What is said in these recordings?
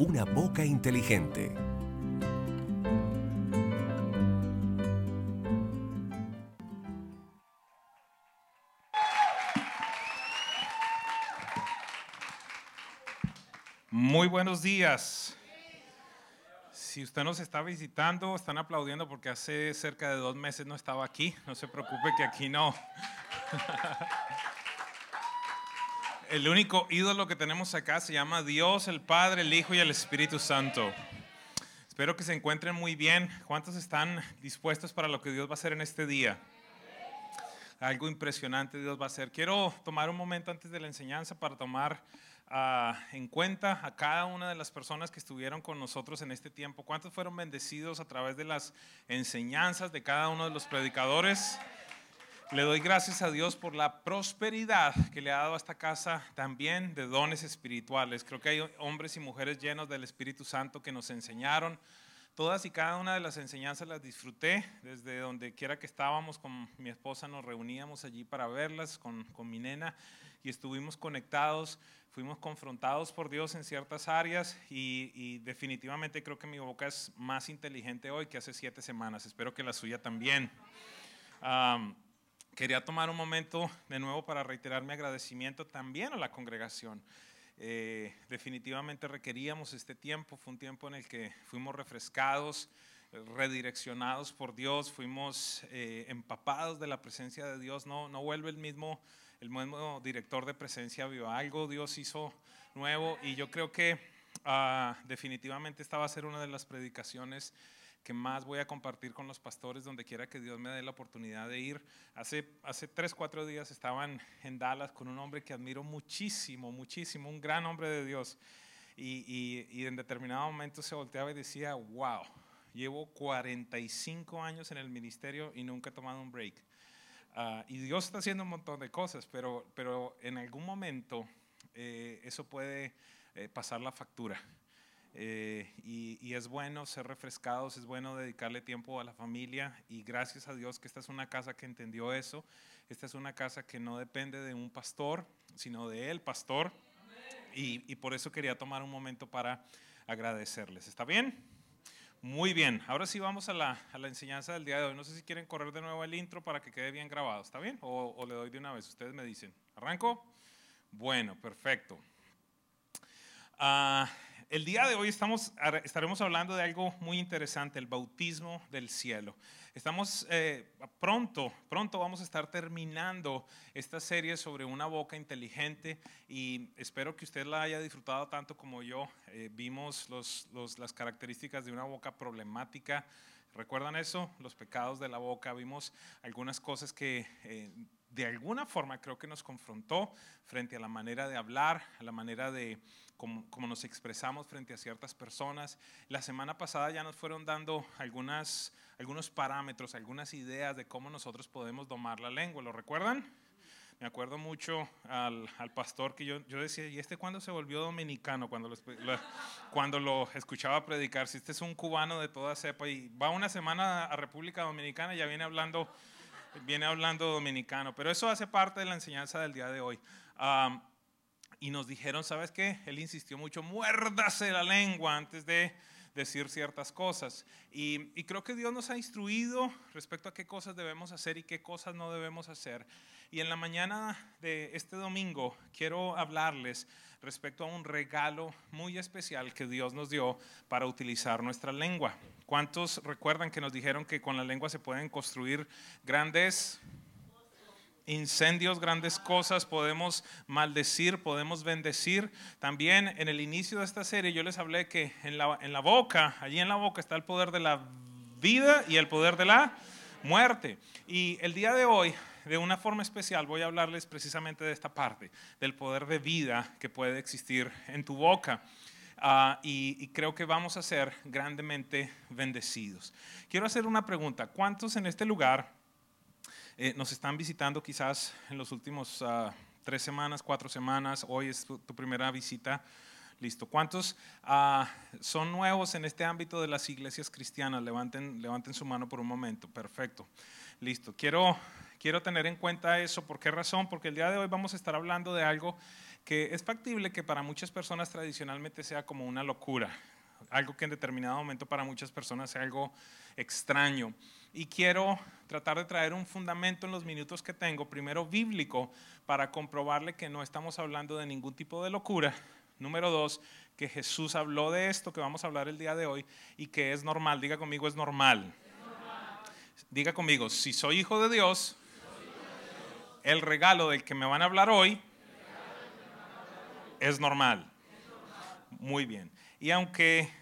una boca inteligente. Muy buenos días. Si usted nos está visitando, están aplaudiendo porque hace cerca de dos meses no estaba aquí. No se preocupe que aquí no. El único ídolo que tenemos acá se llama Dios, el Padre, el Hijo y el Espíritu Santo. Espero que se encuentren muy bien. ¿Cuántos están dispuestos para lo que Dios va a hacer en este día? Algo impresionante Dios va a hacer. Quiero tomar un momento antes de la enseñanza para tomar ah, en cuenta a cada una de las personas que estuvieron con nosotros en este tiempo. ¿Cuántos fueron bendecidos a través de las enseñanzas de cada uno de los predicadores? Le doy gracias a Dios por la prosperidad que le ha dado a esta casa también de dones espirituales. Creo que hay hombres y mujeres llenos del Espíritu Santo que nos enseñaron. Todas y cada una de las enseñanzas las disfruté. Desde donde quiera que estábamos con mi esposa nos reuníamos allí para verlas con, con mi nena y estuvimos conectados. Fuimos confrontados por Dios en ciertas áreas y, definitivamente creo que mi boca es más inteligente hoy que hace siete semanas. Espero que la suya también. Quería tomar un momento de nuevo para reiterar mi agradecimiento también a la congregación. Eh, definitivamente requeríamos este tiempo, fue un tiempo en el que fuimos refrescados, redireccionados por Dios, fuimos eh, empapados de la presencia de Dios, no, no vuelve el mismo, el mismo director de presencia, vio algo, Dios hizo nuevo y yo creo que uh, definitivamente esta va a ser una de las predicaciones que más voy a compartir con los pastores donde quiera que Dios me dé la oportunidad de ir. Hace, hace tres, cuatro días estaban en Dallas con un hombre que admiro muchísimo, muchísimo, un gran hombre de Dios. Y, y, en determinado momento se volteaba y decía, wow, llevo 45 años en el ministerio y nunca he tomado un break. Uh, y Dios está haciendo un montón de cosas, pero, pero en algún momento eh, eso puede eh, pasar la factura. Eh, y, es bueno ser refrescados, es bueno dedicarle tiempo a la familia y gracias a Dios que esta es una casa que entendió eso, esta es una casa que no depende de un pastor, sino de el pastor y, por eso quería tomar un momento para agradecerles. ¿Está bien? Muy bien, ahora sí vamos a la, a la, enseñanza del día de hoy. No sé si quieren correr de nuevo el intro para que quede bien grabado, ¿está bien? O, le doy de una vez, ustedes me dicen. ¿Arranco? Bueno, perfecto. Uh, el día de hoy estaremos hablando de algo muy interesante, el bautismo del cielo. Estamos eh, pronto, pronto vamos a estar terminando esta serie sobre una boca inteligente y espero que usted la haya disfrutado tanto como yo. Eh, vimos los, las características de una boca problemática. ¿Recuerdan eso? Los pecados de la boca. Vimos algunas cosas que eh, de alguna forma creo que nos confrontó frente a la manera de hablar, a la manera de cómo, nos expresamos frente a ciertas personas. La semana pasada ya nos fueron dando algunas, algunos parámetros, algunas ideas de cómo nosotros podemos domar la lengua. ¿Lo recuerdan? Me acuerdo mucho al, al pastor que yo, yo, decía, ¿y este cuándo se volvió dominicano? Cuando lo, cuando lo escuchaba predicar, si este es un cubano de toda cepa y va una semana a República Dominicana y ya viene hablando viene hablando dominicano, pero eso hace parte de la enseñanza del día de hoy. Um, y nos dijeron, ¿sabes qué? Él insistió mucho, muérdase la lengua antes de decir ciertas cosas. Y, y, creo que Dios nos ha instruido respecto a qué cosas debemos hacer y qué cosas no debemos hacer. Y en la mañana de este domingo quiero hablarles respecto a un regalo muy especial que Dios nos dio para utilizar nuestra lengua. ¿Cuántos recuerdan que nos dijeron que con la lengua se pueden construir grandes incendios, grandes cosas, podemos maldecir, podemos bendecir. También en el inicio de esta serie yo les hablé que en la, en la boca, allí en la boca está el poder de la vida y el poder de la muerte. Y el día de hoy, de una forma especial, voy a hablarles precisamente de esta parte, del poder de vida que puede existir en tu boca. Y, y, creo que vamos a ser grandemente bendecidos. Quiero hacer una pregunta. ¿Cuántos en este lugar eh, nos están visitando quizás en los últimos uh, tres semanas, cuatro semanas? Hoy es tu, primera visita. Listo. ¿Cuántos uh, son nuevos en este ámbito de las iglesias cristianas? Levanten, levanten su mano por un momento. Perfecto. Listo. Quiero, quiero tener en cuenta eso. ¿Por qué razón? Porque el día de hoy vamos a estar hablando de algo que es factible que para muchas personas tradicionalmente sea como una locura, algo que en determinado momento para muchas personas sea algo extraño. Y quiero tratar de traer un fundamento en los minutos que tengo, primero bíblico, para comprobarle que no estamos hablando de ningún tipo de locura. Número dos, que Jesús habló de esto que vamos a hablar el día de hoy y que es normal. Diga conmigo, es normal. Diga conmigo, si soy hijo de Dios, el regalo del que me van a hablar hoy es normal. Muy bien. Y aunque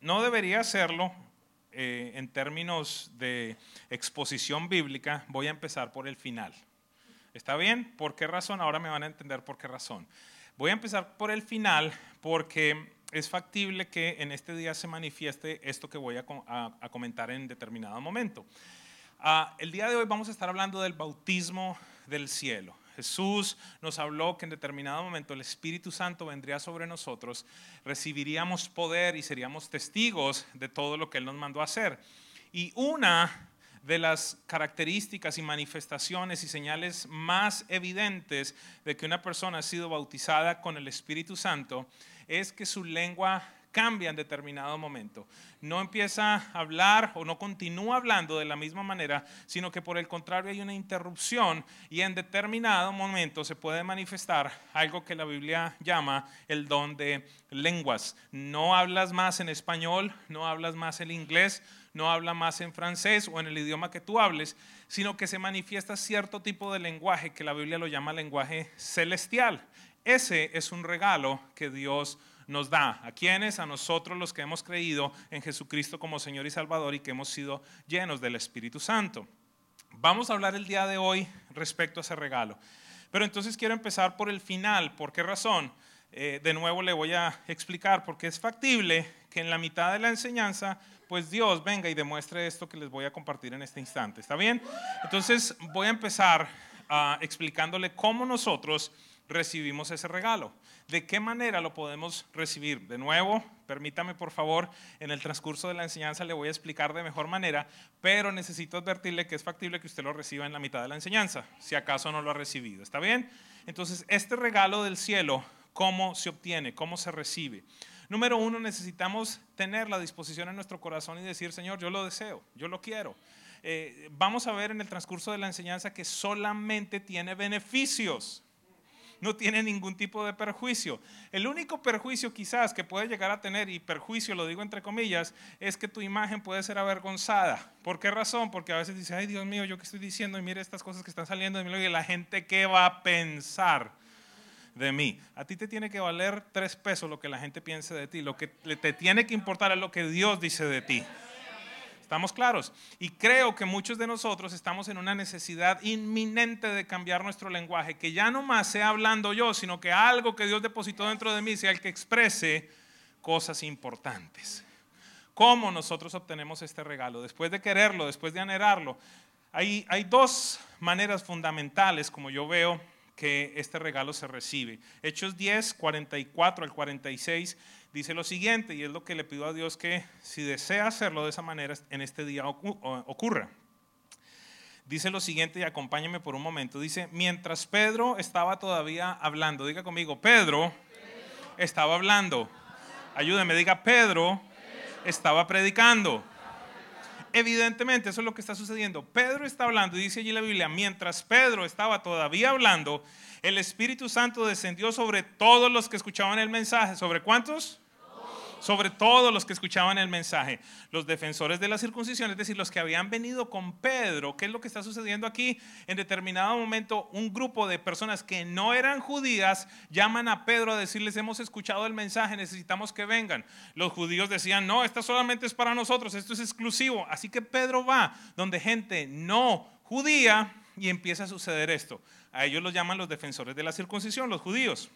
no debería serlo eh, en términos de exposición bíblica, voy a empezar por el final. ¿Está bien? ¿Por qué razón? Ahora me van a entender por qué razón. Voy a empezar por el final porque es factible que en este día se manifieste esto que voy a, comentar en determinado momento. Ah, el día de hoy vamos a estar hablando del bautismo del cielo. Jesús nos habló que en determinado momento el Espíritu Santo vendría sobre nosotros, recibiríamos poder y seríamos testigos de todo lo que Él nos mandó hacer. Y una de las características y manifestaciones y señales más evidentes de que una persona ha sido bautizada con el Espíritu Santo es que su lengua cambia en determinado momento. No empieza a hablar o no continúa hablando de la misma manera, sino que por el contrario hay una interrupción y en determinado momento se puede manifestar algo que la Biblia llama el don de lenguas. No hablas más en español, no hablas más en inglés, no habla más en francés o en el idioma que tú hables, sino que se manifiesta cierto tipo de lenguaje que la Biblia lo llama lenguaje celestial. Ese es un regalo que Dios nos da. ¿A quienes? A nosotros los que hemos creído en Jesucristo como Señor y Salvador y que hemos sido llenos del Espíritu Santo. Vamos a hablar el día de hoy respecto a ese regalo. Pero entonces quiero empezar por el final. ¿Por qué razón? Eh, de nuevo le voy a explicar, porque es factible que en la mitad de la enseñanza, pues Dios venga y demuestre esto que les voy a compartir en este instante. ¿Está bien? Entonces voy a empezar ah, explicándole cómo nosotros recibimos ese regalo. ¿De qué manera lo podemos recibir? De nuevo, permítame por favor, en el transcurso de la enseñanza le voy a explicar de mejor manera, pero necesito advertirle que es factible que usted lo reciba en la mitad de la enseñanza, si acaso no lo ha recibido. ¿Está bien? Entonces, este regalo del cielo, ¿cómo se obtiene? ¿Cómo se recibe? Número uno, necesitamos tener la disposición en nuestro corazón y decir, Señor, yo lo deseo, yo lo quiero. Eh, vamos a ver en el transcurso de la enseñanza que solamente tiene beneficios no tiene ningún tipo de perjuicio. El único perjuicio quizás que puede llegar a tener, y perjuicio lo digo entre comillas, es que tu imagen puede ser avergonzada. ¿Por qué razón? Porque a veces dices, ay Dios mío, yo qué estoy diciendo y mire estas cosas que están saliendo de mí, y la gente qué va a pensar de mí. A ti te tiene que valer tres pesos lo que la gente piense de ti. Lo que te tiene que importar es lo que Dios dice de ti. ¿Estamos claros? Y creo que muchos de nosotros estamos en una necesidad inminente de cambiar nuestro lenguaje, que ya no más sea hablando yo, sino que algo que Dios depositó dentro de mí sea el que exprese cosas importantes. ¿Cómo nosotros obtenemos este regalo? Después de quererlo, después de anhelarlo. Hay, hay dos maneras fundamentales, como yo veo, que este regalo se recibe. Hechos 10, 44 al 46 dice lo siguiente, y es lo que le pido a Dios que si desea hacerlo de esa manera, en este día ocurra. Dice lo siguiente y acompáñeme por un momento. Dice, mientras Pedro estaba todavía hablando, diga conmigo, Pedro estaba hablando. Ayúdeme, diga, Pedro estaba predicando. Evidentemente, eso es lo que está sucediendo. Pedro está hablando, y dice allí la Biblia, mientras Pedro estaba todavía hablando, el Espíritu Santo descendió sobre todos los que escuchaban el mensaje. ¿Sobre cuántos? Sobre todos los que escuchaban el mensaje, los defensores de la circuncisión, es decir, los que habían venido con Pedro. ¿Qué es lo que está sucediendo aquí? En determinado momento, un grupo de personas que no eran judías llaman a Pedro a decirles, hemos escuchado el mensaje, necesitamos que vengan. Los judíos decían, no, esto solamente es para nosotros, esto es exclusivo. Así que Pedro va donde gente no judía y empieza a suceder esto. A ellos los llaman los defensores de la circuncisión, los judíos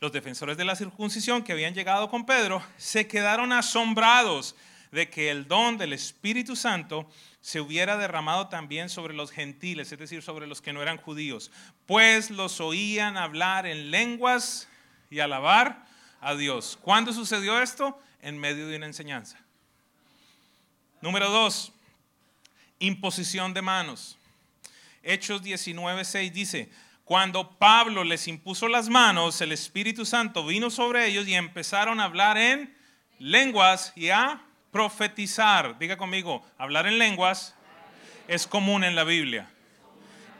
los defensores de la circuncisión que habían llegado con Pedro se quedaron asombrados de que el don del Espíritu Santo se hubiera derramado también sobre los gentiles, es decir, sobre los que no eran judíos, pues los oían hablar en lenguas y alabar a Dios. ¿Cuándo sucedió esto? En medio de una enseñanza. Número dos, imposición de manos. Hechos 19:6 dice, cuando Pablo les impuso las manos, el Espíritu Santo vino sobre ellos y empezaron a hablar en lenguas y a profetizar. Diga conmigo, hablar en lenguas es común en la Biblia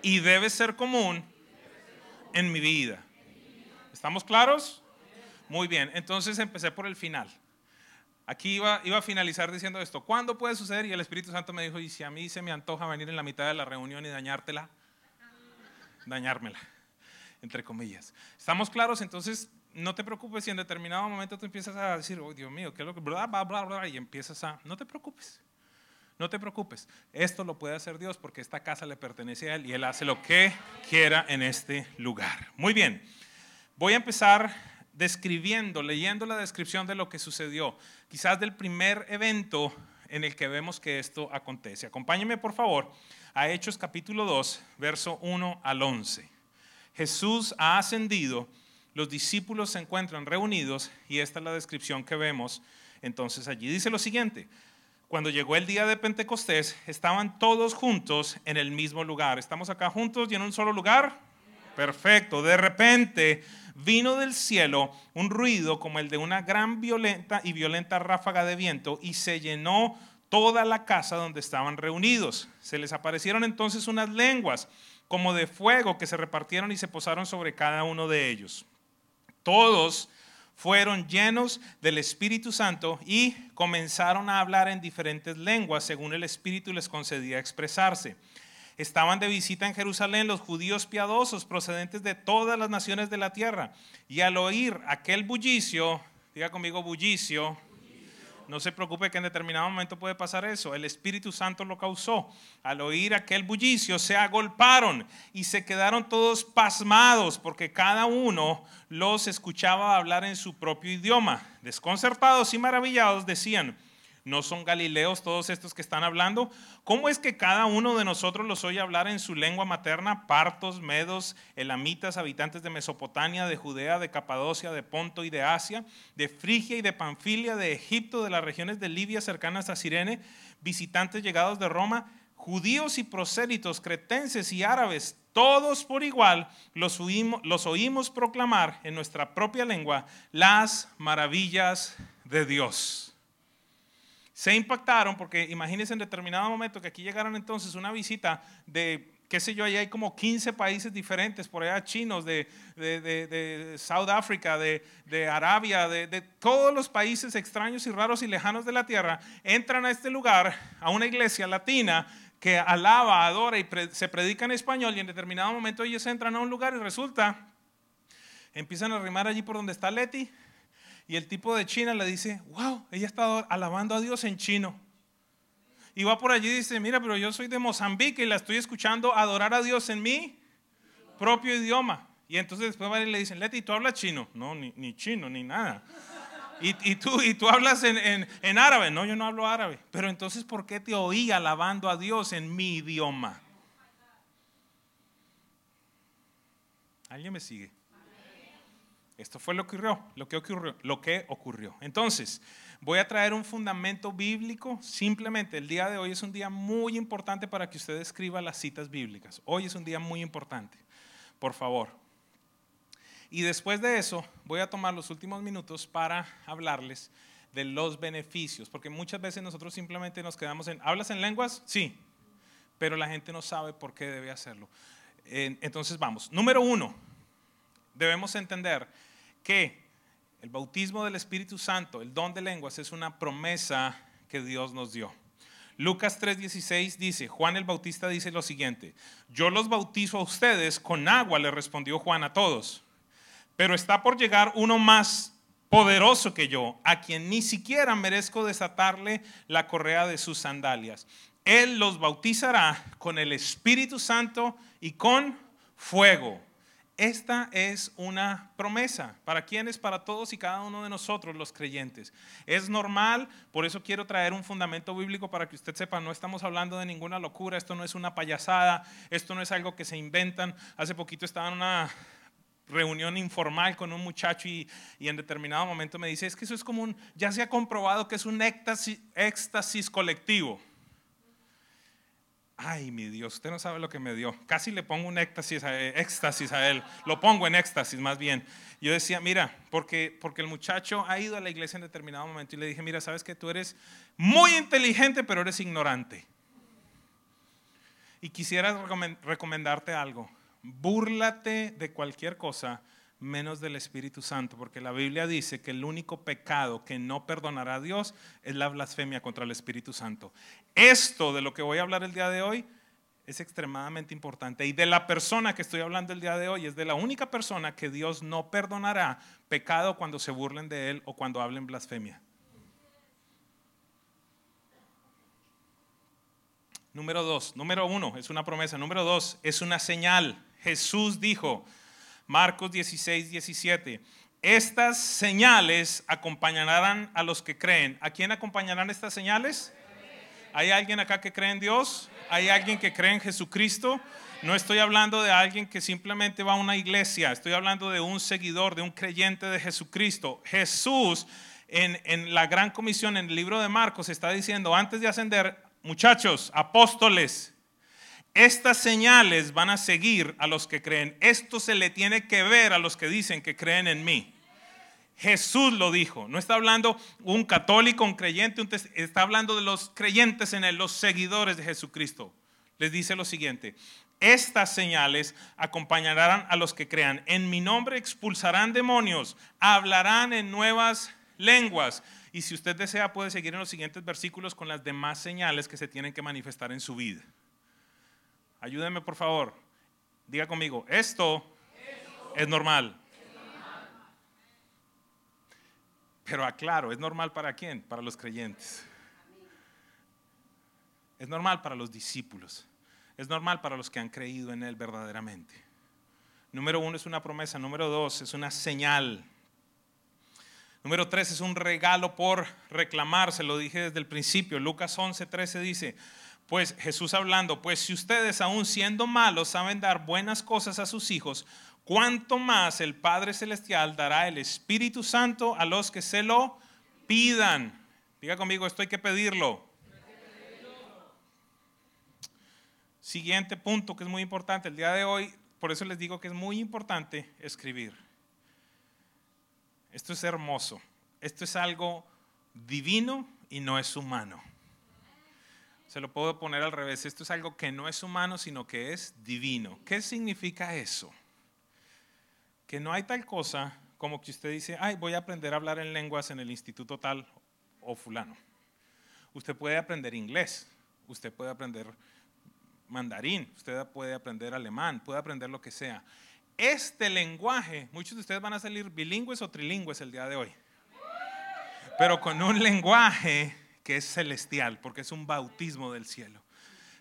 y debe ser común en mi vida. ¿Estamos claros? Muy bien, entonces empecé por el final. Aquí iba, iba a finalizar diciendo esto. ¿Cuándo puede suceder? Y el Espíritu Santo me dijo, y si a mí se me antoja venir en la mitad de la reunión y dañártela, dañármela, entre comillas. ¿Estamos claros? Entonces, no te preocupes si en determinado momento tú empiezas a decir, oh Dios mío, ¿qué es lo que... Bla, bla, bla, bla, y empiezas a... No te preocupes. No te preocupes, esto lo puede hacer Dios porque esta casa le pertenece a Él y Él hace lo que quiera en este lugar. Muy bien, voy a empezar describiendo, leyendo la descripción de lo que sucedió, quizás del primer evento en el que vemos que esto acontece. Acompáñeme por favor a Hechos capítulo 2, verso 1 al 11. Jesús ha ascendido, los discípulos se encuentran reunidos y esta es la descripción que vemos entonces allí. Dice lo siguiente, cuando llegó el día de Pentecostés, estaban todos juntos en el mismo lugar. ¿Estamos acá juntos y en un solo lugar? Perfecto. De repente vino del cielo un ruido como el de una gran violenta y violenta ráfaga de viento y se llenó toda la casa donde estaban reunidos. Se les aparecieron entonces unas lenguas como de fuego que se repartieron y se posaron sobre cada uno de ellos. Todos fueron llenos del Espíritu Santo y comenzaron a hablar en diferentes lenguas según el Espíritu les concedía expresarse. Estaban de visita en Jerusalén los judíos piadosos procedentes de todas las naciones de la tierra. Y al oír aquel bullicio, diga conmigo bullicio, no se preocupe que en determinado momento puede pasar eso. El Espíritu Santo lo causó. Al oír aquel bullicio se agolparon y se quedaron todos pasmados porque cada uno los escuchaba hablar en su propio idioma. Desconcertados y maravillados decían, ¿No son galileos todos estos que están hablando? ¿Cómo es que cada uno de nosotros los oye hablar en su lengua materna? Partos, medos, elamitas, habitantes de Mesopotamia, de Judea, de Capadocia, de Ponto y de Asia, de Frigia y de Panfilia, de Egipto, de las regiones de Libia cercanas a Sirene, visitantes llegados de Roma, judíos y prosélitos, cretenses y árabes, todos por igual los oímos, los oímos proclamar en nuestra propia lengua las maravillas de Dios se impactaron porque imagínense en determinado momento que aquí llegaron entonces una visita de, qué sé yo, allá hay como 15 países diferentes, por allá chinos, de, de, de, de South Africa, de, Arabia, de, todos los países extraños y raros y lejanos de la tierra, entran a este lugar, a una iglesia latina que alaba, adora y se predica en español y en determinado momento ellos entran a un lugar y resulta, empiezan a rimar allí por donde está Leti y el tipo de China le dice, wow, ella está alabando a Dios en chino. Y va por allí y dice, mira, pero yo soy de Mozambique y la estoy escuchando adorar a Dios en mi propio idioma. Y entonces después va y le dicen, Leti, ¿tú hablas chino? No, ni, chino, ni nada. Y, tú, y tú hablas en, en árabe. No, yo no hablo árabe. Pero entonces, ¿por qué te oí alabando a Dios en mi idioma? ¿Alguien me sigue? Esto fue lo que ocurrió, lo que ocurrió, lo que ocurrió. Entonces, voy a traer un fundamento bíblico. Simplemente el día de hoy es un día muy importante para que usted escriba las citas bíblicas. Hoy es un día muy importante. Por favor. Y después de eso, voy a tomar los últimos minutos para hablarles de los beneficios, porque muchas veces nosotros simplemente nos quedamos en, ¿hablas en lenguas? Sí, pero la gente no sabe por qué debe hacerlo. Entonces vamos. Número uno, debemos entender que el bautismo del Espíritu Santo, el don de lenguas, es una promesa que Dios nos dio. Lucas 3:16 dice, Juan el Bautista dice lo siguiente, yo los bautizo a ustedes con agua, le respondió Juan a todos, pero está por llegar uno más poderoso que yo, a quien ni siquiera merezco desatarle la correa de sus sandalias. Él los bautizará con el Espíritu Santo y con fuego. Esta es una promesa. ¿Para quiénes? Para todos y cada uno de nosotros los creyentes. Es normal, por eso quiero traer un fundamento bíblico para que usted sepa, no estamos hablando de ninguna locura, esto no es una payasada, esto no es algo que se inventan. Hace poquito estaba en una reunión informal con un muchacho y, en determinado momento me dice, es que eso es como un, ya se ha comprobado que es un éxtasis colectivo Ay, mi Dios, usted no sabe lo que me dio. Casi le pongo un éxtasis a, éxtasis a él. Lo pongo en éxtasis más bien. Yo decía, mira, porque, porque el muchacho ha ido a la iglesia en determinado momento y le dije, mira, sabes que tú eres muy inteligente, pero eres ignorante. Y quisiera recomendarte algo. Búrlate de cualquier cosa menos del Espíritu Santo, porque la Biblia dice que el único pecado que no perdonará a Dios es la blasfemia contra el Espíritu Santo. Esto de lo que voy a hablar el día de hoy es extremadamente importante. Y de la persona que estoy hablando el día de hoy es de la única persona que Dios no perdonará pecado cuando se burlen de Él o cuando hablen blasfemia. Número dos, número uno, es una promesa. Número dos, es una señal. Jesús dijo, Marcos 16, 17. Estas señales acompañarán a los que creen. ¿A quién acompañarán estas señales? ¿Hay alguien acá que cree en Dios? ¿Hay alguien que cree en Jesucristo? No estoy hablando de alguien que simplemente va a una iglesia, estoy hablando de un seguidor, de un creyente de Jesucristo. Jesús en, en la gran comisión, en el libro de Marcos, está diciendo, antes de ascender, muchachos, apóstoles, estas señales van a seguir a los que creen. Esto se le tiene que ver a los que dicen que creen en mí. Jesús lo dijo. No está hablando un católico, un creyente, está hablando de los creyentes en él, los seguidores de Jesucristo. Les dice lo siguiente. Estas señales acompañarán a los que crean. En mi nombre expulsarán demonios, hablarán en nuevas lenguas. Y si usted desea, puede seguir en los siguientes versículos con las demás señales que se tienen que manifestar en su vida. Ayúdenme por favor. Diga conmigo, esto, es, normal. Pero aclaro, ¿es normal para quién? Para los creyentes. Es normal para los discípulos. Es normal para los que han creído en Él verdaderamente. Número uno es una promesa. Número dos es una señal. Número tres es un regalo por reclamar. Se lo dije desde el principio. Lucas 11, 13 dice, pues Jesús hablando, pues si ustedes aún siendo malos saben dar buenas cosas a sus hijos, ¿cuánto más el Padre Celestial dará el Espíritu Santo a los que se lo pidan? Diga conmigo, esto hay que pedirlo. Siguiente punto que es muy importante. El día de hoy, por eso les digo que es muy importante escribir. Esto es hermoso. Esto es algo divino y no es humano. Se lo puedo poner al revés. Esto es algo que no es humano, sino que es divino. ¿Qué significa eso? Que no hay tal cosa como que usted dice, ay, voy a aprender a hablar en lenguas en el instituto tal o fulano. Usted puede aprender inglés, usted puede aprender mandarín, usted puede aprender alemán, puede aprender lo que sea. Este lenguaje, muchos de ustedes van a salir bilingües o trilingües el día de hoy, pero con un lenguaje que es celestial, porque es un bautismo del cielo.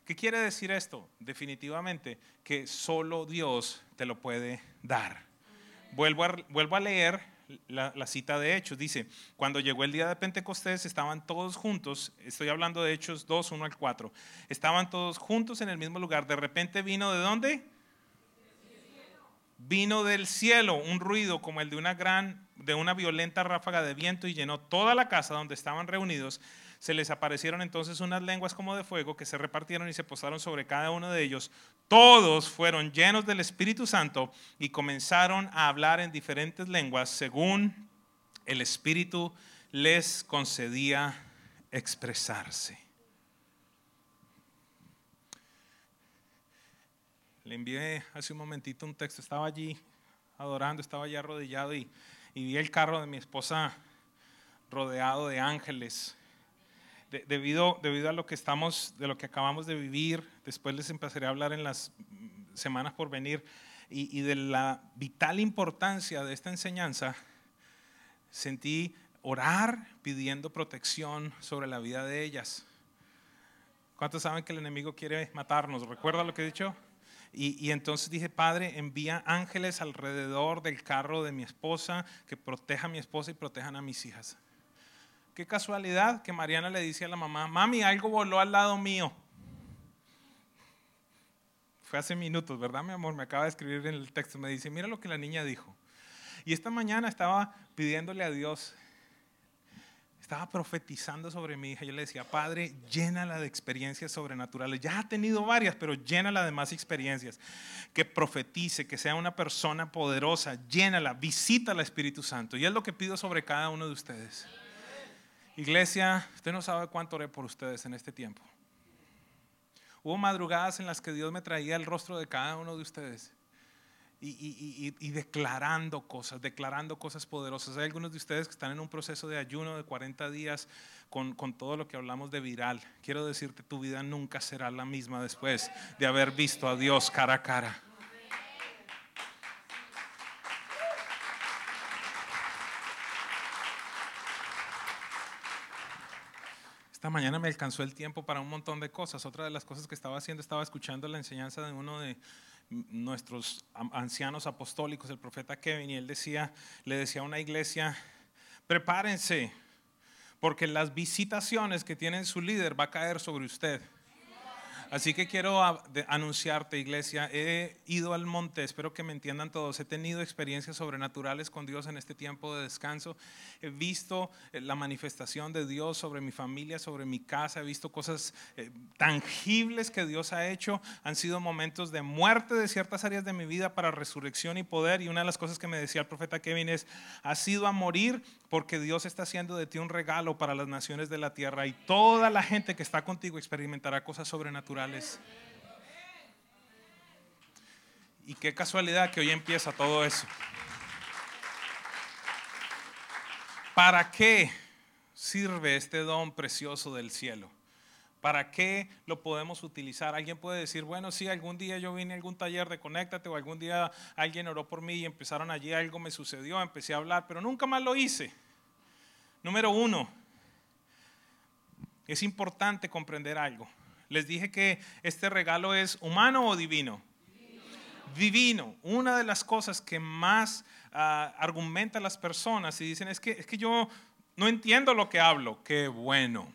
¿Qué quiere decir esto? Definitivamente que solo Dios te lo puede dar. Vuelvo a, leer la, la, cita de Hechos. Dice, cuando llegó el día de Pentecostés estaban todos juntos, estoy hablando de Hechos 2, 1 al 4, estaban todos juntos en el mismo lugar. De repente vino de dónde? Vino del cielo un ruido como el de una gran, de una violenta ráfaga de viento y llenó toda la casa donde estaban reunidos se les aparecieron entonces unas lenguas como de fuego que se repartieron y se posaron sobre cada uno de ellos. Todos fueron llenos del Espíritu Santo y comenzaron a hablar en diferentes lenguas según el Espíritu les concedía expresarse. Le envié hace un momentito un texto, estaba allí adorando, estaba allí arrodillado y, y vi el carro de mi esposa rodeado de ángeles debido, debido a lo que estamos, de lo que acabamos de vivir, después les empezaré a hablar en las semanas por venir, y, de la vital importancia de esta enseñanza, sentí orar pidiendo protección sobre la vida de ellas. ¿Cuántos saben que el enemigo quiere matarnos? ¿Recuerda lo que he dicho? Y, entonces dije, Padre, envía ángeles alrededor del carro de mi esposa que proteja a mi esposa y protejan a mis hijas. Qué casualidad que Mariana le dice a la mamá, mami, algo voló al lado mío. Fue hace minutos, ¿verdad, mi amor? Me acaba de escribir en el texto. Me dice, mira lo que la niña dijo. Y esta mañana estaba pidiéndole a Dios, estaba profetizando sobre mi hija. Yo le decía, Padre, llénala de experiencias sobrenaturales. Ya ha tenido varias, pero llénala de más experiencias. Que profetice, que sea una persona poderosa. Llénala, visita al Espíritu Santo. Y es lo que pido sobre cada uno de ustedes. Iglesia, usted no sabe cuánto oré por ustedes en este tiempo. Hubo madrugadas en las que Dios me traía el rostro de cada uno de ustedes y, declarando cosas, declarando cosas poderosas. Hay algunos de ustedes que están en un proceso de ayuno de 40 días con, con, todo lo que hablamos de viral. Quiero decirte, tu vida nunca será la misma después de haber visto a Dios cara a cara. Mañana me alcanzó el tiempo para un montón de cosas. Otra de las cosas que estaba haciendo, estaba escuchando la enseñanza de uno de, nuestros ancianos apostólicos, el profeta Kevin, y él decía, le decía a una iglesia, prepárense, porque las visitaciones que tiene su líder va a caer sobre usted. Así que quiero anunciarte, iglesia, he ido al monte, espero que me entiendan todos, he tenido experiencias sobrenaturales con Dios en este tiempo de descanso, he visto eh, la manifestación de Dios sobre mi familia, sobre mi casa, he visto cosas eh, tangibles que Dios ha hecho, han sido momentos de muerte de ciertas áreas de mi vida para resurrección y poder, y una de las cosas que me decía el profeta Kevin es, has ido a morir porque Dios está haciendo de ti un regalo para las naciones de la tierra y toda la gente que está contigo experimentará cosas sobrenaturales y qué casualidad que hoy empieza todo eso. ¿Para qué sirve este don precioso del cielo? ¿Para qué lo podemos utilizar? Alguien puede decir, bueno, sí, algún día yo vine a algún taller de Conéctate o algún día alguien oró por mí y empezaron allí, algo me sucedió, empecé a hablar, pero nunca más lo hice. Número uno, es importante comprender algo. Les dije que este regalo es humano o divino. Divino. Una de las cosas que más uh, argumentan las personas y dicen es que, es que yo no entiendo lo que hablo. Qué bueno.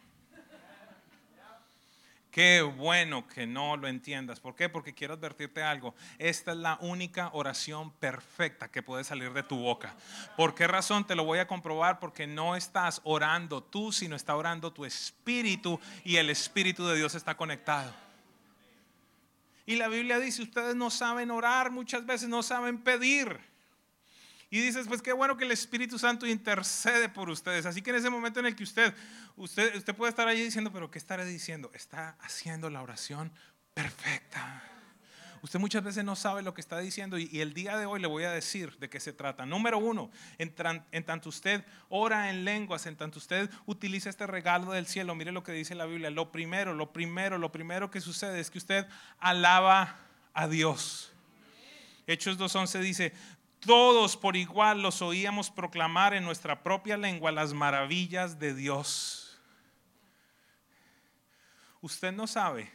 Qué bueno que no lo entiendas. ¿Por qué? Porque quiero advertirte algo. Esta es la única oración perfecta que puede salir de tu boca. ¿Por qué razón te lo voy a comprobar? Porque no estás orando tú, sino está orando tu espíritu y el espíritu de Dios está conectado. Y la Biblia dice, ustedes no saben orar, muchas veces no saben pedir. Y dices, pues qué bueno que el Espíritu Santo intercede por ustedes. Así que en ese momento en el que usted, usted, usted puede estar allí diciendo, pero ¿qué estaré diciendo? Está haciendo la oración perfecta. Usted muchas veces no sabe lo que está diciendo y, el día de hoy le voy a decir de qué se trata. Número uno, en, en, tanto usted ora en lenguas, en tanto usted utiliza este regalo del cielo, mire lo que dice la Biblia. Lo primero, lo primero, lo primero que sucede es que usted alaba a Dios. Hechos 2.11 dice, todos por igual los oíamos proclamar en nuestra propia lengua las maravillas de Dios. Usted no sabe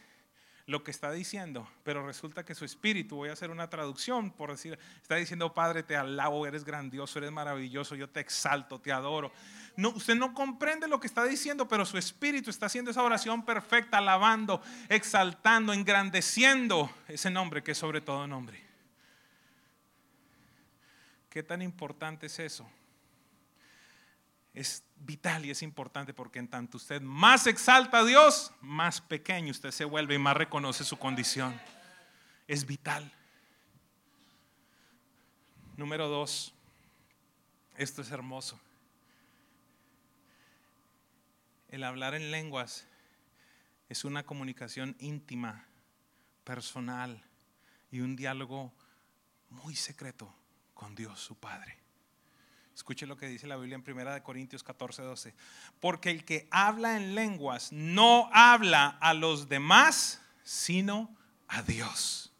lo que está diciendo, pero resulta que su espíritu, voy a hacer una traducción por decir, está diciendo, Padre, te alabo, eres grandioso, eres maravilloso, yo te exalto, te adoro. Usted no comprende lo que está diciendo, pero su espíritu está haciendo esa oración perfecta, alabando, exaltando, engrandeciendo ese nombre que es sobre todo nombre. ¿Qué tan importante es eso? Es vital y es importante porque en tanto usted más exalta a Dios, más pequeño usted se vuelve y más reconoce su condición. Es vital. Número dos, esto es hermoso. El hablar en lenguas es una comunicación íntima, personal y un diálogo muy secreto con Dios su Padre. Escuche lo que dice la Biblia en 1 Corintios 14, 12. Porque el que habla en lenguas no habla a los demás, sino a Dios.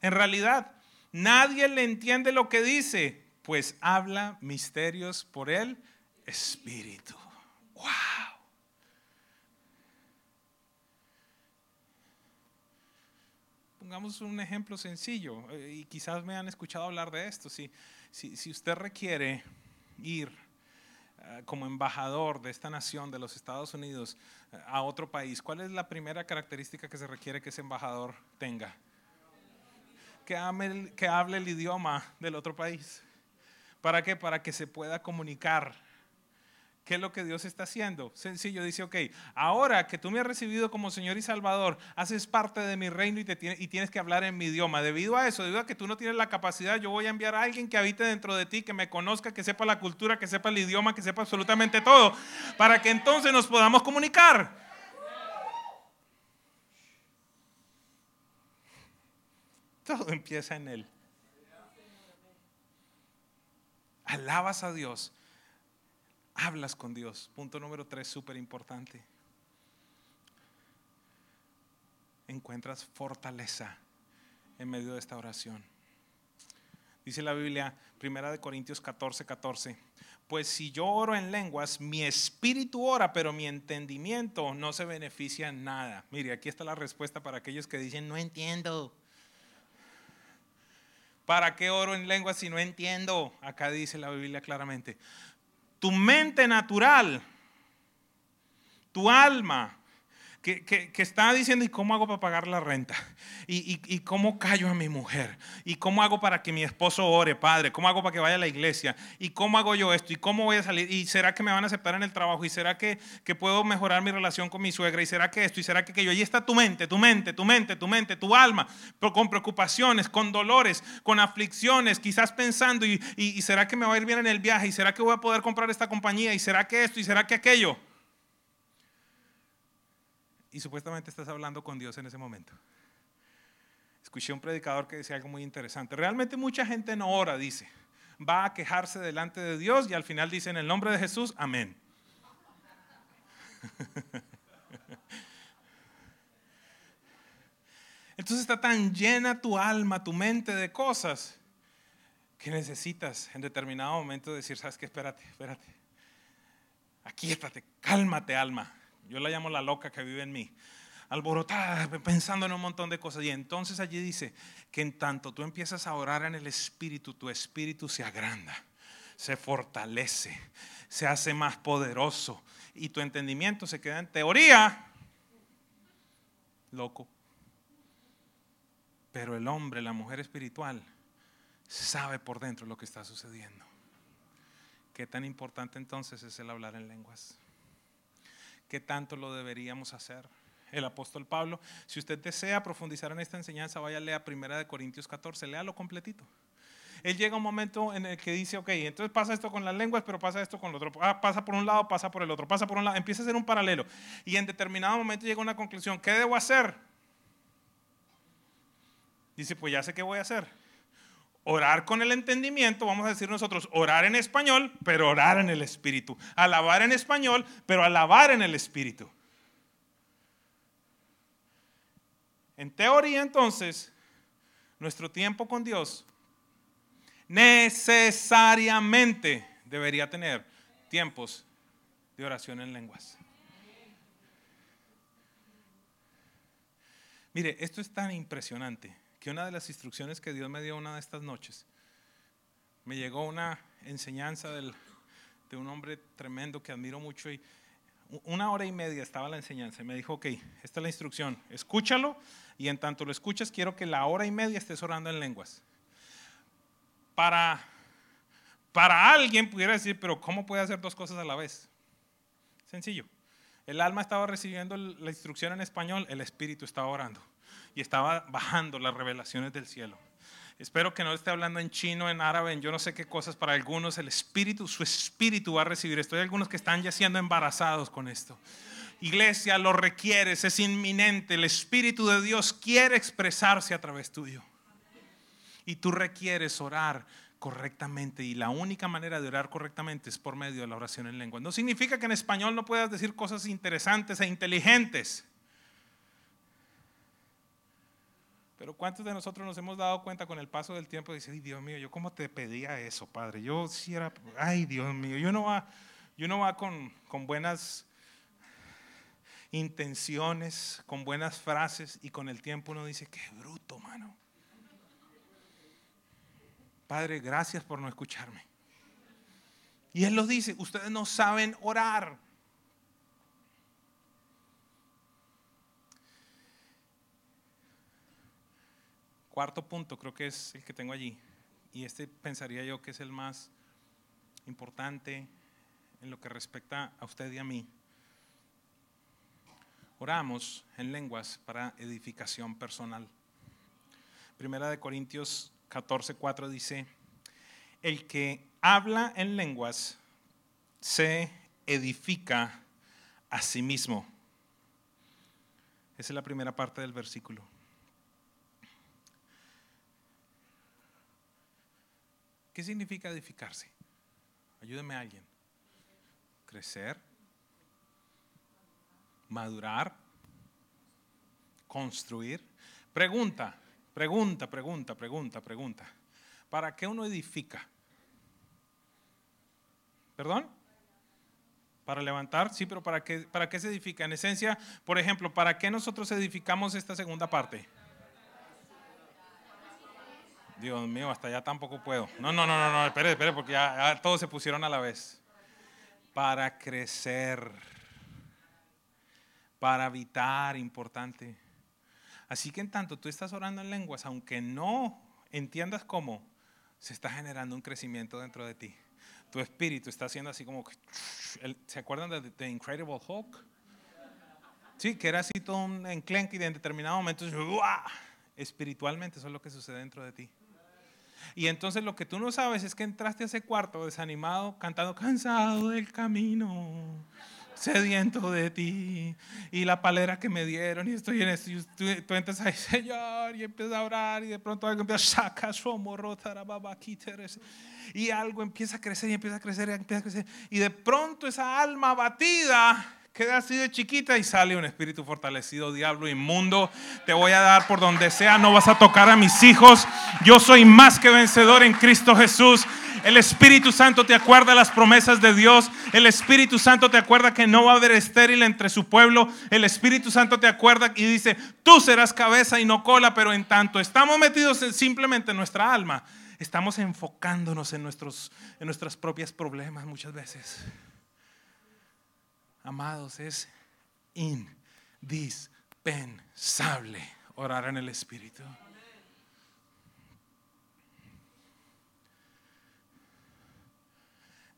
En realidad, nadie le entiende lo que dice, pues habla misterios por el Espíritu. Pongamos un ejemplo sencillo, eh, y quizás me han escuchado hablar de esto, si, si, usted requiere ir eh, como embajador de esta nación, de los Estados Unidos, eh, a otro país, ¿cuál es la primera característica que se requiere que ese embajador tenga? Que, que hable el idioma del otro país. ¿Para qué? Para que se pueda comunicar ¿Qué es lo que Dios está haciendo? Sencillo, dice, ok, ahora que tú me has recibido como Señor y Salvador, haces parte de mi reino y, te y tienes que hablar en mi idioma. Debido a eso, debido a que tú no tienes la capacidad, yo voy a enviar a alguien que habite dentro de ti, que me conozca, que sepa la cultura, que sepa el idioma, que sepa absolutamente todo, para que entonces nos podamos comunicar. Todo empieza en Él. Alabas a Dios hablas con Dios. Punto número tres, súper importante. Encuentras fortaleza en medio de esta oración. Dice la Biblia, primera de Corintios 14, 14. Pues si yo oro en lenguas, mi espíritu ora, pero mi entendimiento no se beneficia en nada. Mire, aquí está la respuesta para aquellos que dicen, no entiendo. ¿Para qué oro en lenguas si no entiendo? Acá dice la Biblia claramente tu mente natural, tu alma, que, está diciendo, ¿y cómo hago para pagar la renta? ¿Y, cómo callo a mi mujer? ¿Y cómo hago para que mi esposo ore, padre? ¿Cómo hago para que vaya a la iglesia? ¿Y cómo hago yo esto? ¿Y cómo voy a salir? ¿Y será que me van a aceptar en el trabajo? ¿Y será que, que puedo mejorar mi relación con mi suegra? ¿Y será que esto? ¿Y será que aquello? Ahí está tu mente, tu mente, tu mente, tu mente, tu alma, pero con preocupaciones, con dolores, con aflicciones, quizás pensando, ¿y, y será que me va a ir bien en el viaje? ¿Y será que voy a poder comprar esta compañía? ¿Y será que esto? ¿Y será que aquello? Y supuestamente estás hablando con Dios en ese momento. Escuché un predicador que decía algo muy interesante. Realmente mucha gente no ora, dice. Va a quejarse delante de Dios y al final dice en el nombre de Jesús, amén. Entonces está tan llena tu alma, tu mente de cosas que necesitas en determinado momento decir, sabes qué, espérate, espérate. Aquí espérate, cálmate alma. Yo la llamo la loca que vive en mí. Alborotada, pensando en un montón de cosas. Y entonces allí dice que en tanto tú empiezas a orar en el Espíritu, tu Espíritu se agranda, se fortalece, se hace más poderoso. Y tu entendimiento se queda en teoría loco. Pero el hombre, la mujer espiritual, sabe por dentro lo que está sucediendo. ¿Qué tan importante entonces es el hablar en lenguas? ¿Qué tanto lo deberíamos hacer? El apóstol Pablo, si usted desea profundizar en esta enseñanza, vaya a leer Primera de Corintios 14, léalo completito. Él llega un momento en el que dice, ok, entonces pasa esto con las lenguas, pero pasa esto con el otro. Ah, pasa por un lado, pasa por el otro, pasa por un lado, empieza a ser un paralelo. Y en determinado momento llega a una conclusión, ¿qué debo hacer? Dice, pues ya sé qué voy a hacer Orar con el entendimiento, vamos a decir nosotros, orar en español, pero orar en el Espíritu. Alabar en español, pero alabar en el Espíritu. En teoría entonces, nuestro tiempo con Dios necesariamente debería tener tiempos de oración en lenguas. Mire, esto es tan impresionante que una de las instrucciones que Dios me dio una de estas noches, me llegó una enseñanza de un hombre tremendo que admiro mucho y una hora y media estaba la enseñanza y me dijo, ok, esta es la instrucción, escúchalo y en tanto lo escuchas quiero que la hora y media estés orando en lenguas. Para, para alguien pudiera decir, pero ¿cómo puede hacer dos cosas a la vez? Sencillo. El alma estaba recibiendo la instrucción en español, el espíritu estaba orando y estaba bajando las revelaciones del cielo. Espero que no esté hablando en chino, en árabe, en yo no sé qué cosas. Para algunos el espíritu, su espíritu va a recibir esto. Hay algunos que están ya siendo embarazados con esto. Iglesia, lo requieres, es inminente. El espíritu de Dios quiere expresarse a través tuyo. Y tú requieres orar correctamente y la única manera de orar correctamente es por medio de la oración en lengua. No significa que en español no puedas decir cosas interesantes e inteligentes. Pero ¿cuántos de nosotros nos hemos dado cuenta con el paso del tiempo? Dice, ay Dios mío, yo cómo te pedía eso, Padre. Yo si era, ay Dios mío, yo no va, yo no va con, con buenas intenciones, con buenas frases y con el tiempo uno dice, qué bruto, mano. Padre, gracias por no escucharme. Y Él lo dice, ustedes no saben orar. Cuarto punto, creo que es el que tengo allí. Y este pensaría yo que es el más importante, en lo que respecta a usted y a mí. Oramos en lenguas para edificación personal. Primera de Corintios 14, 4 dice, el que habla en lenguas se edifica a sí mismo. Esa es la primera parte del versículo. ¿Qué significa edificarse? Ayúdeme a alguien. Crecer, madurar, construir. Pregunta, pregunta, pregunta, pregunta, pregunta. ¿Para qué uno edifica? ¿Perdón? Para levantar, sí, pero ¿para qué, ¿para qué se edifica? En esencia, por ejemplo, ¿para qué nosotros edificamos esta segunda parte? Dios mío, hasta allá tampoco puedo. No, no, no, no, no, espere, espere, porque ya, todos se pusieron a la vez. Para crecer, para habitar, importante. Así que en tanto tú estás orando en lenguas, aunque no entiendas cómo, se está generando un crecimiento dentro de ti. Tu espíritu está haciendo así como, ¿se acuerdan de The Incredible Hulk? Sí, que era así todo un enclenque y en determinado momento, espiritualmente eso es lo que sucede dentro de ti. Y entonces lo que tú no sabes es que entraste a ese cuarto desanimado, cantando cansado del camino, sediento de ti, y la palera que me dieron, y estoy en esto, y tú, entras ahí, Señor, y empiezas a orar, y de pronto algo empieza algo empieza a crecer, y empieza a crecer, y empieza a crecer, y de pronto esa alma batida queda así de chiquita y sale un espíritu fortalecido, diablo inmundo. Te voy a dar por donde sea, no vas a tocar a mis hijos. Yo soy más que vencedor en Cristo Jesús. El Espíritu Santo te acuerda las promesas de Dios. El Espíritu Santo te acuerda que no va a haber estéril entre su pueblo. El Espíritu Santo te acuerda y dice, tú serás cabeza y no cola, pero en tanto estamos metidos simplemente en nuestra alma, estamos enfocándonos en nuestros, en nuestras propias problemas muchas veces amados, es indispensable orar en el Espíritu.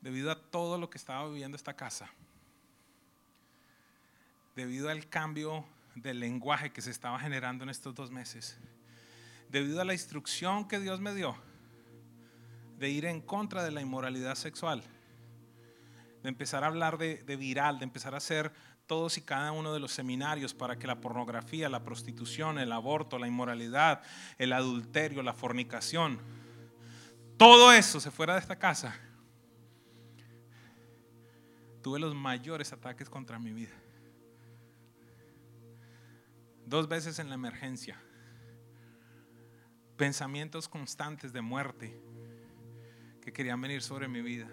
Debido a todo lo que estaba viviendo esta casa, debido al cambio del lenguaje que se estaba generando en estos dos meses, debido a la instrucción que Dios me dio de ir en contra de la inmoralidad sexual, de empezar a hablar de, viral, de empezar a hacer todos y cada uno de los seminarios para que la pornografía, la prostitución, el aborto, la inmoralidad, el adulterio, la fornicación, todo eso se fuera de esta casa. Tuve los mayores ataques contra mi vida. Dos veces en la emergencia. Pensamientos constantes de muerte que querían venir sobre mi vida.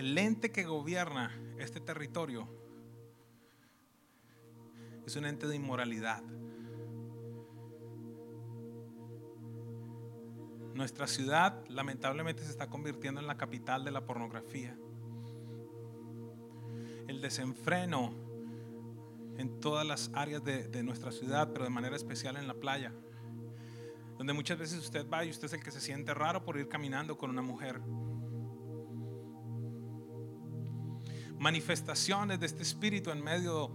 El ente que gobierna este territorio es un ente de inmoralidad. Nuestra ciudad lamentablemente se está convirtiendo en la capital de la pornografía. El desenfreno en todas las áreas de, de, nuestra ciudad, pero de manera especial en la playa, donde muchas veces usted va y usted es el que se siente raro por ir caminando con una mujer. Manifestaciones de este espíritu en medio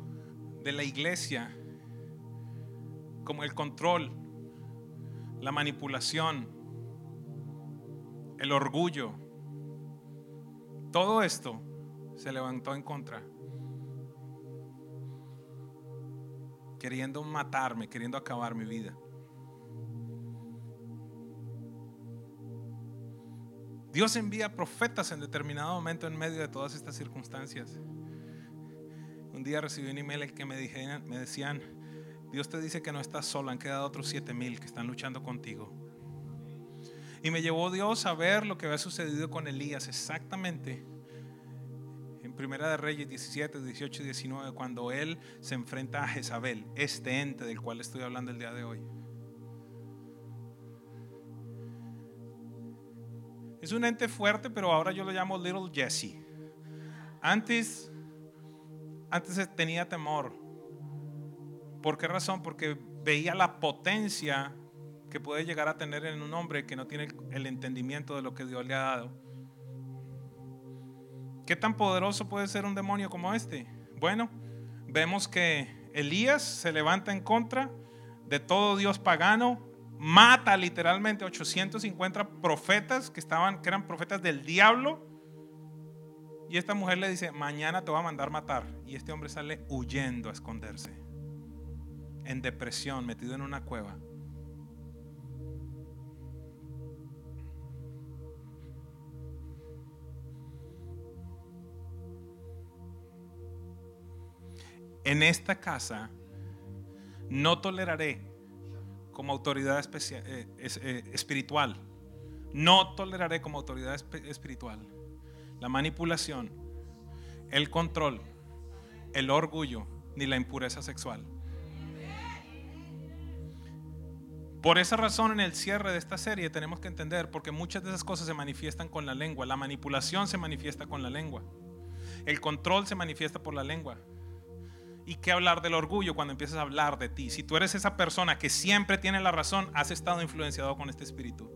de la iglesia, como el control, la manipulación, el orgullo. Todo esto se levantó en contra, queriendo matarme, queriendo acabar mi vida. Dios envía profetas en determinado momento en medio de todas estas circunstancias. Un día recibí un email que me, decían, Dios te dice que no estás solo, han quedado otros siete mil que están luchando contigo. Y me llevó Dios a ver lo que había sucedido con Elías exactamente en Primera de Reyes 17, 18 y 19, cuando él se enfrenta a Jezabel, este ente del cual estoy hablando el día de hoy. Es un ente fuerte, pero ahora yo lo llamo Little Jesse. Antes, antes tenía temor. ¿Por qué razón? Porque veía la potencia que puede llegar a tener en un hombre que no tiene el entendimiento de lo que Dios le ha dado. ¿Qué tan poderoso puede ser un demonio como este? Bueno, vemos que Elías se levanta en contra de todo Dios pagano, mata literalmente 850 profetas que estaban que eran profetas del diablo. Y esta mujer le dice, "Mañana te voy a mandar matar." Y este hombre sale huyendo a esconderse. En depresión, metido en una cueva. En esta casa no toleraré como autoridad eh, eh, espiritual. No toleraré como autoridad espiritual la manipulación, el control, el orgullo ni la impureza sexual. Por esa razón en el cierre de esta serie tenemos que entender, porque muchas de esas cosas se manifiestan con la lengua. La manipulación se manifiesta con la lengua. El control se manifiesta por la lengua. ¿Y qué hablar del orgullo cuando empiezas a hablar de ti? Si tú eres esa persona que siempre tiene la razón, has estado influenciado con este espíritu.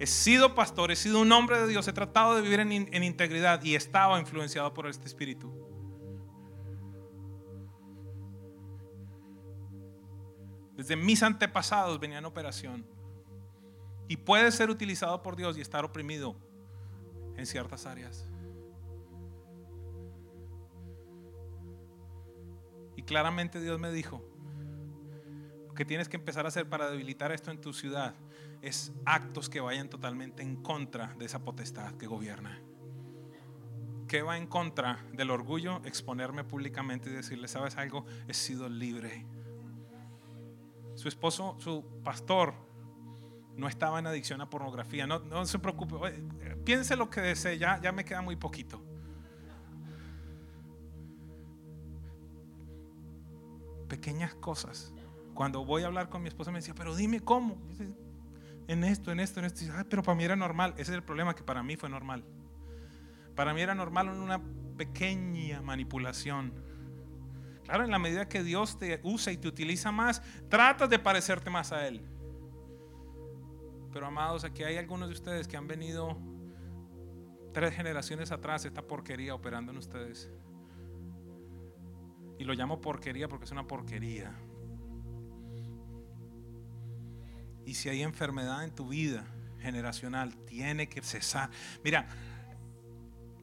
He sido pastor, he sido un hombre de Dios, he tratado de vivir en, en integridad y estaba influenciado por este espíritu. Desde mis antepasados venía en operación. Y puede ser utilizado por Dios y estar oprimido en ciertas áreas. Y claramente Dios me dijo, lo que tienes que empezar a hacer para debilitar esto en tu ciudad es actos que vayan totalmente en contra de esa potestad que gobierna. ¿Qué va en contra del orgullo? Exponerme públicamente y decirle, ¿sabes algo? He sido libre. Su esposo, su pastor, no estaba en adicción a pornografía. No, no se preocupe. Piense lo que desee, ya, ya me queda muy poquito. Pequeñas cosas. Cuando voy a hablar con mi esposa me decía, pero dime cómo. En esto, en esto, en esto. pero para mí era normal. Ese es el problema que para mí fue normal. Para mí era normal una pequeña manipulación. Claro, en la medida que Dios te usa y te utiliza más, tratas de parecerte más a Él. Pero amados, aquí hay algunos de ustedes que han venido tres generaciones atrás esta porquería operando en ustedes. Y lo llamo porquería porque es una porquería. Y si hay enfermedad en tu vida generacional, tiene que cesar. Mira,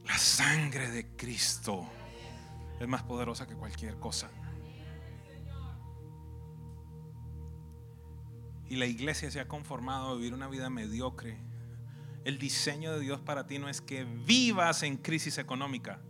la sangre de Cristo es más poderosa que cualquier cosa. Y la iglesia se ha conformado a vivir una vida mediocre. El diseño de Dios para ti no es que vivas en crisis económica.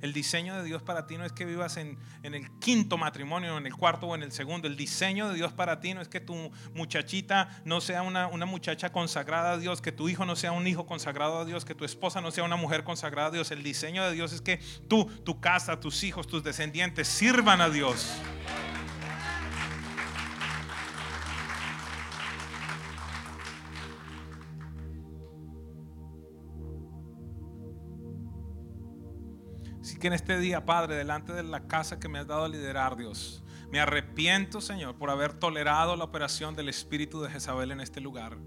El diseño de Dios para ti no es que vivas en, el quinto matrimonio, en el cuarto o en el segundo. El diseño de Dios para ti no es que tu muchachita no sea una, una muchacha consagrada a Dios, que tu hijo no sea un hijo consagrado a Dios, que tu esposa no sea una mujer consagrada a Dios. El diseño de Dios es que tú, tu casa, tus hijos, tus descendientes sirvan a Dios. Que en este día, Padre, delante de la casa que me has dado a liderar, Dios, me arrepiento, Señor, por haber tolerado la operación del espíritu de Jezabel en este lugar.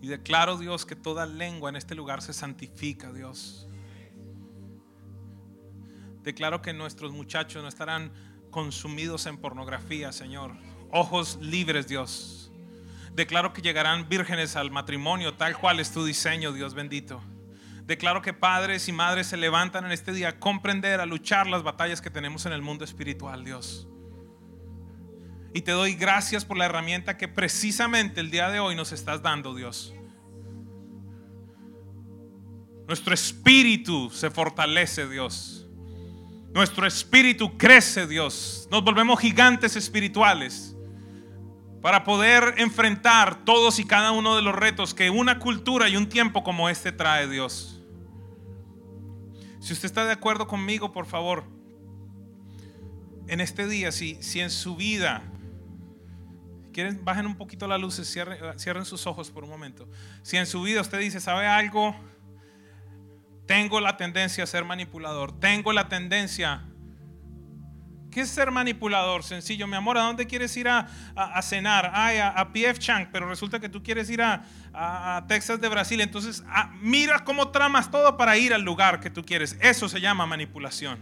Y declaro, Dios, que toda lengua en este lugar se santifica, Dios. Declaro que nuestros muchachos no estarán consumidos en pornografía, Señor. Ojos libres, Dios Declaro que llegarán vírgenes al matrimonio, tal cual es tu diseño, Dios bendito. Declaro que padres y madres se levantan en este día a comprender, a luchar las batallas que tenemos en el mundo espiritual, Dios. Y te doy gracias por la herramienta que precisamente el día de hoy nos estás dando, Dios. Nuestro espíritu se fortalece, Dios. Nuestro espíritu crece, Dios. Nos volvemos gigantes espirituales para poder enfrentar todos y cada uno de los retos que una cultura y un tiempo como este trae Dios. Si usted está de acuerdo conmigo, por favor, en este día, si, si en su vida, quieren, bajen un poquito la luz, cierren, cierren sus ojos por un momento. Si en su vida usted dice, ¿sabe algo? Tengo la tendencia a ser manipulador. Tengo la tendencia... ¿Qué es ser manipulador? Sencillo, mi amor, ¿a dónde quieres ir a, cenar? Ay, a, a, PF Chang, pero resulta que tú quieres ir a, Texas de Brasil. Entonces, ah, mira cómo tramas todo para ir al lugar que tú quieres. Eso se llama manipulación.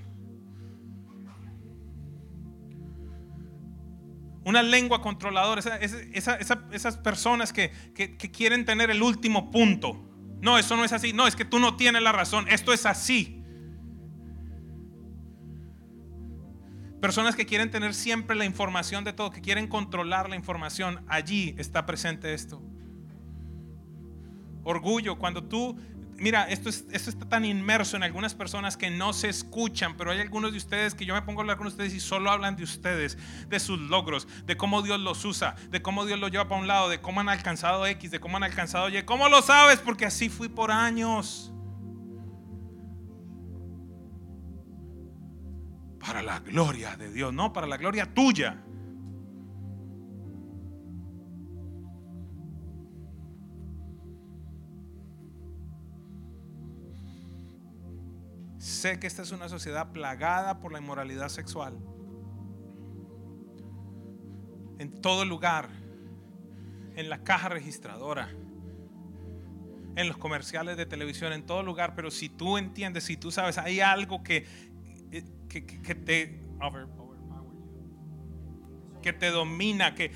Una lengua controladora, esas personas que, que quieren tener el último punto. No, eso no es así. No, es que tú no tienes la razón. Esto es así. Personas que quieren tener siempre la información de todo, que quieren controlar la información. Allí está presente esto orgullo, cuando tú, mira, esto, es, esto está tan inmerso en algunas personas que no se escuchan, pero hay algunos de ustedes que yo me pongo a hablar con ustedes y solo hablan de ustedes, de sus logros, de cómo Dios los usa, de cómo Dios los lleva para un lado, de cómo han alcanzado X, de cómo han alcanzado Y. ¿Cómo lo sabes? Porque así fui por años. Para la gloria de Dios, no para la gloria tuya. Sé que esta es una sociedad plagada por la inmoralidad sexual. En todo lugar, en la caja registradora, en los comerciales de televisión, en todo lugar, pero si tú entiendes, si tú sabes, hay algo que, eh, que, que te que te domina, que,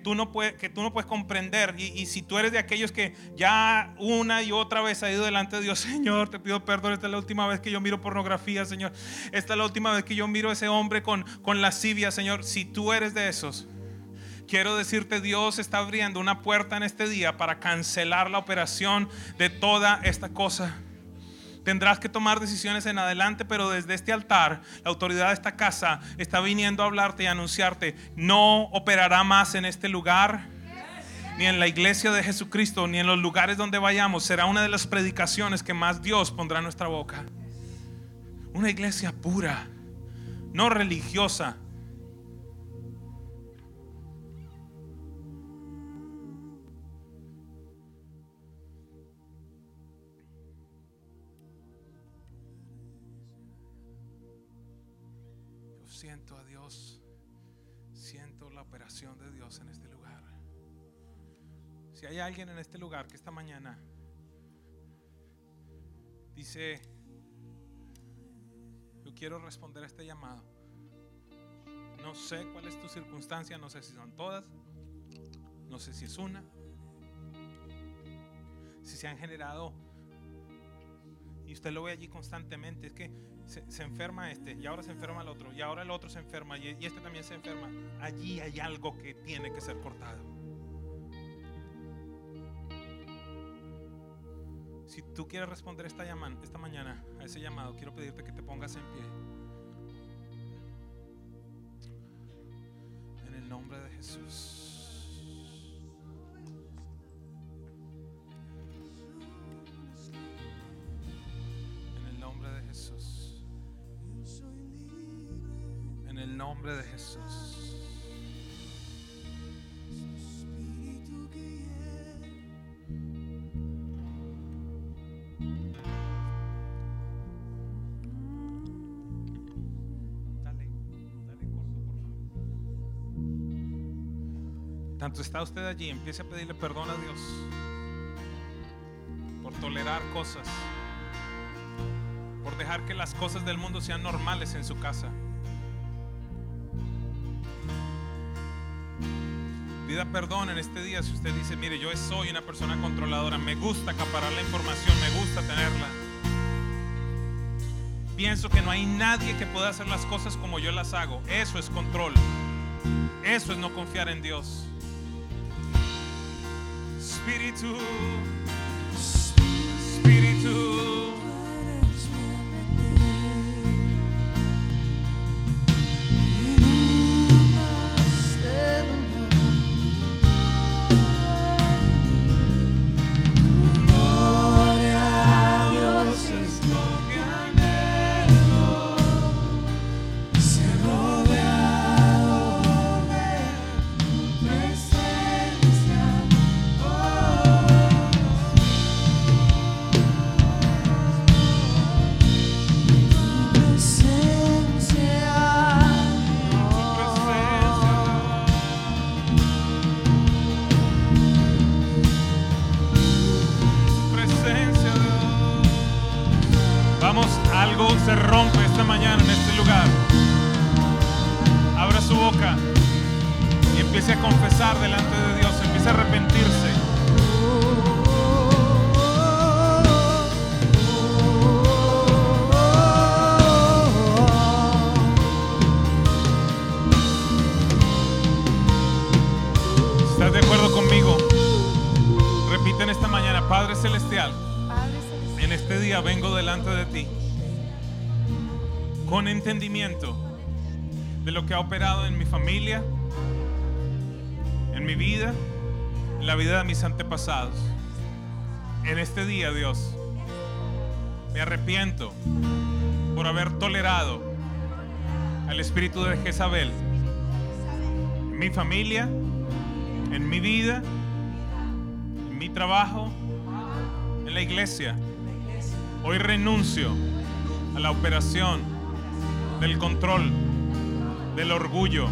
tú, no puedes, que tú no puedes comprender. Y, si tú eres de aquellos que ya una y otra vez ha ido delante de Dios, Señor, te pido perdón, esta es la última vez que yo miro pornografía, Señor. Esta es la última vez que yo miro a ese hombre con, con lascivia, Señor. Si tú eres de esos, quiero decirte, Dios está abriendo una puerta en este día para cancelar la operación de toda esta cosa. Tendrás que tomar decisiones en adelante, pero desde este altar, la autoridad de esta casa está viniendo a hablarte y anunciarte, no operará más en este lugar, ni en la iglesia de Jesucristo, ni en los lugares donde vayamos. Será una de las predicaciones que más Dios pondrá en nuestra boca. Una iglesia pura, no religiosa, hay alguien en este lugar que esta mañana dice, yo quiero responder a este llamado. No sé cuál es tu circunstancia, no sé si son todas, no sé si es una, si se han generado, y usted lo ve allí constantemente, es que se, enferma este, y ahora se enferma el otro, y ahora el otro se enferma, y este también se enferma. Allí hay algo que tiene que ser cortado. Si tú quieres responder esta, llaman, esta mañana a ese llamado, quiero pedirte que te pongas en pie. En el nombre de Jesús. En el nombre de Jesús. Tanto está usted allí, empiece a pedirle perdón a Dios por tolerar cosas, por dejar que las cosas del mundo sean normales en su casa. Pida perdón en este día si usted dice, mire, yo soy una persona controladora, me gusta acaparar la información, me gusta tenerla. Pienso que no hay nadie que pueda hacer las cosas como yo las hago. Eso es control. Eso es no confiar en Dios. Espíritu, Espíritu. Delante de Dios, empiece a arrepentirse. ¿Estás de acuerdo conmigo? Repiten esta mañana, Padre Celestial, en este día vengo delante de ti con entendimiento de lo que ha operado en mi familia, vida, la vida de mis antepasados. En este día, Dios, me arrepiento por haber tolerado al espíritu de Jezabel en mi familia, en mi vida, en mi trabajo, en la iglesia. Hoy renuncio a la operación del control, del orgullo,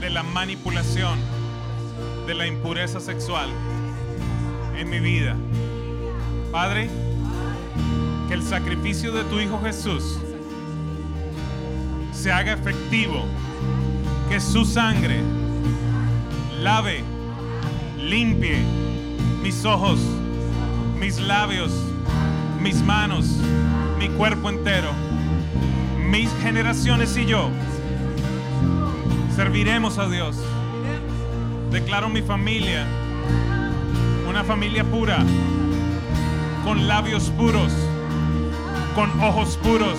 de la manipulación, de la impureza sexual en mi vida. Padre, que el sacrificio de tu Hijo Jesús se haga efectivo, que su sangre lave, limpie mis ojos, mis labios, mis manos, mi cuerpo entero, mis generaciones y yo. Serviremos a Dios. Declaro mi familia una familia pura, con labios puros, con ojos puros.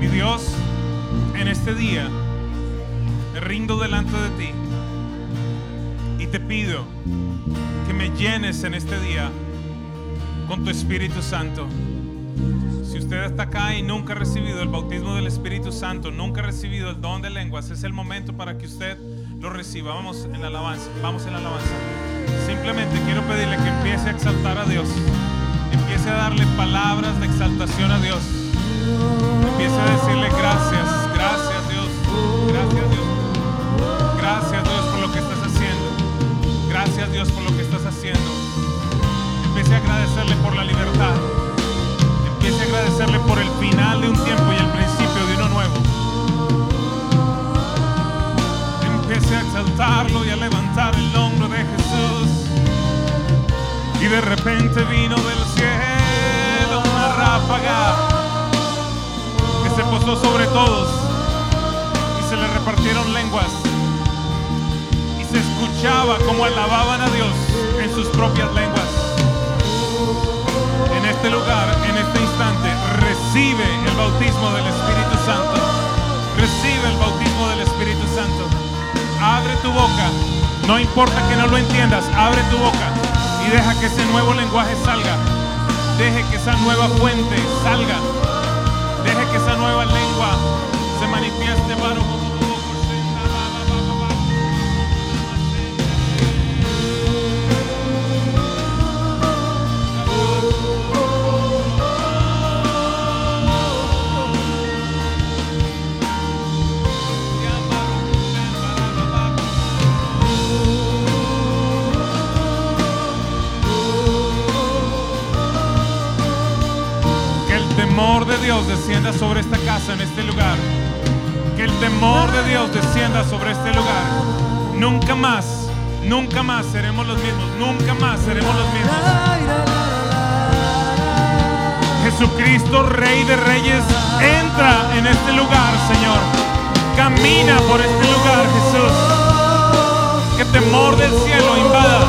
Mi Dios, en este día me rindo delante de ti y te pido que me llenes en este día con tu Espíritu Santo. Si usted está acá y nunca ha recibido el bautismo del Espíritu Santo, nunca ha recibido el don de lenguas, es el momento para que usted lo reciba. Vamos en la alabanza, vamos en la alabanza. Simplemente quiero pedirle que empiece a exaltar a Dios, empiece a darle palabras de exaltación a Dios, empiece a decirle gracias, gracias Dios, gracias Dios, gracias Dios por lo que estás haciendo, gracias Dios por lo que estás haciendo. Empiece a agradecerle por la libertad. Agradecerle por el final de un tiempo y el principio de uno nuevo. Empiece a exaltarlo y a levantar el nombre de Jesús. Y de repente vino del cielo una ráfaga que se posó sobre todos y se le repartieron lenguas. Y se escuchaba como alababan a Dios en sus propias lenguas en este lugar, en este instante, recibe el bautismo del Espíritu Santo. Recibe el bautismo del Espíritu Santo. Abre tu boca. No importa que no lo entiendas, abre tu boca y deja que ese nuevo lenguaje salga. Deje que esa nueva fuente salga. Más seremos los mismos. Nunca más seremos los mismos. Jesucristo, Rey de Reyes, entra en este lugar, Señor. Camina por este lugar, Jesús. Que temor del cielo invada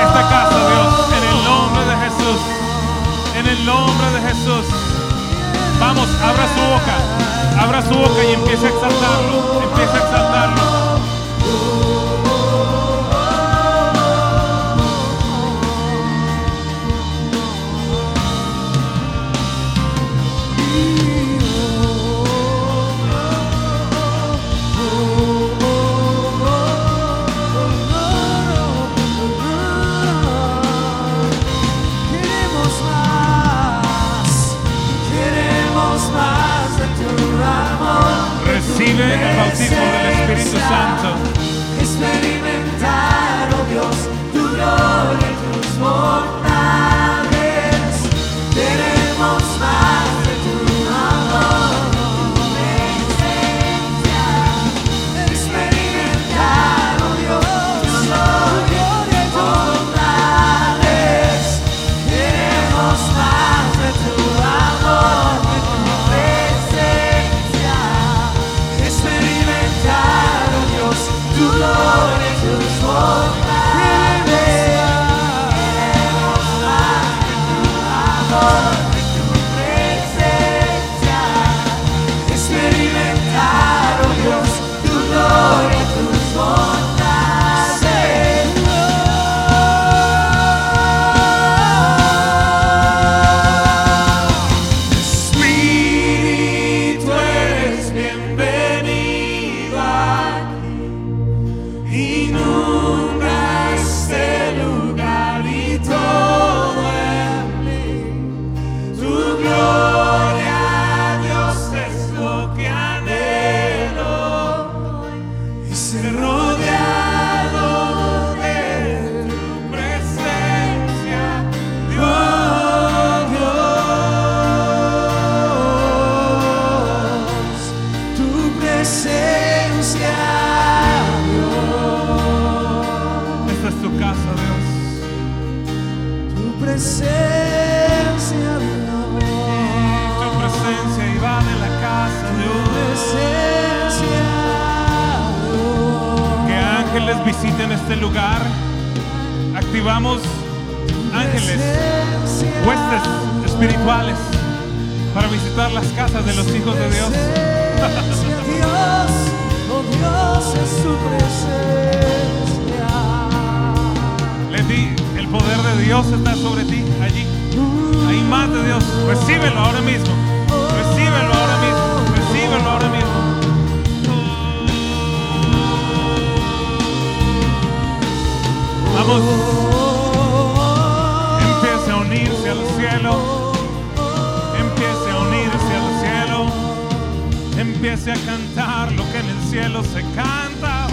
esta casa, Dios, en el nombre de Jesús. En el nombre de Jesús. Vamos, abra su boca. Abra su boca y empiece a exaltarlo. Empiece a exaltarlo. Recibe el bautismo del Espíritu Santo. Experimentar, oh Dios, tu gloria y tus bondades. Queremos amor, espirituales para visitar las casas de los hijos de Dios. Dios, es su presencia. Le di, el poder de Dios está sobre ti, allí. Hay más de Dios. Recíbelo ahora mismo. Recíbelo ahora mismo. Recíbelo ahora mismo. Vamos, empiece a unirse al cielo. Empiece a cantar lo que en el cielo se canta.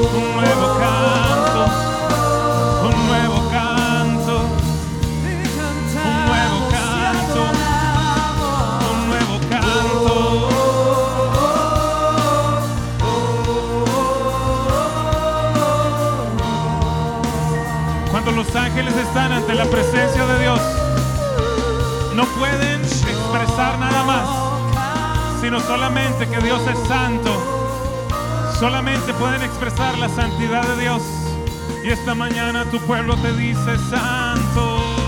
Un nuevo canto, un nuevo canto, un nuevo canto, un nuevo canto. Cuando los ángeles están ante la presencia de Dios, pueden expresar nada más, sino solamente que Dios es santo. Solamente pueden expresar la santidad de Dios. Y esta mañana tu pueblo te dice santo.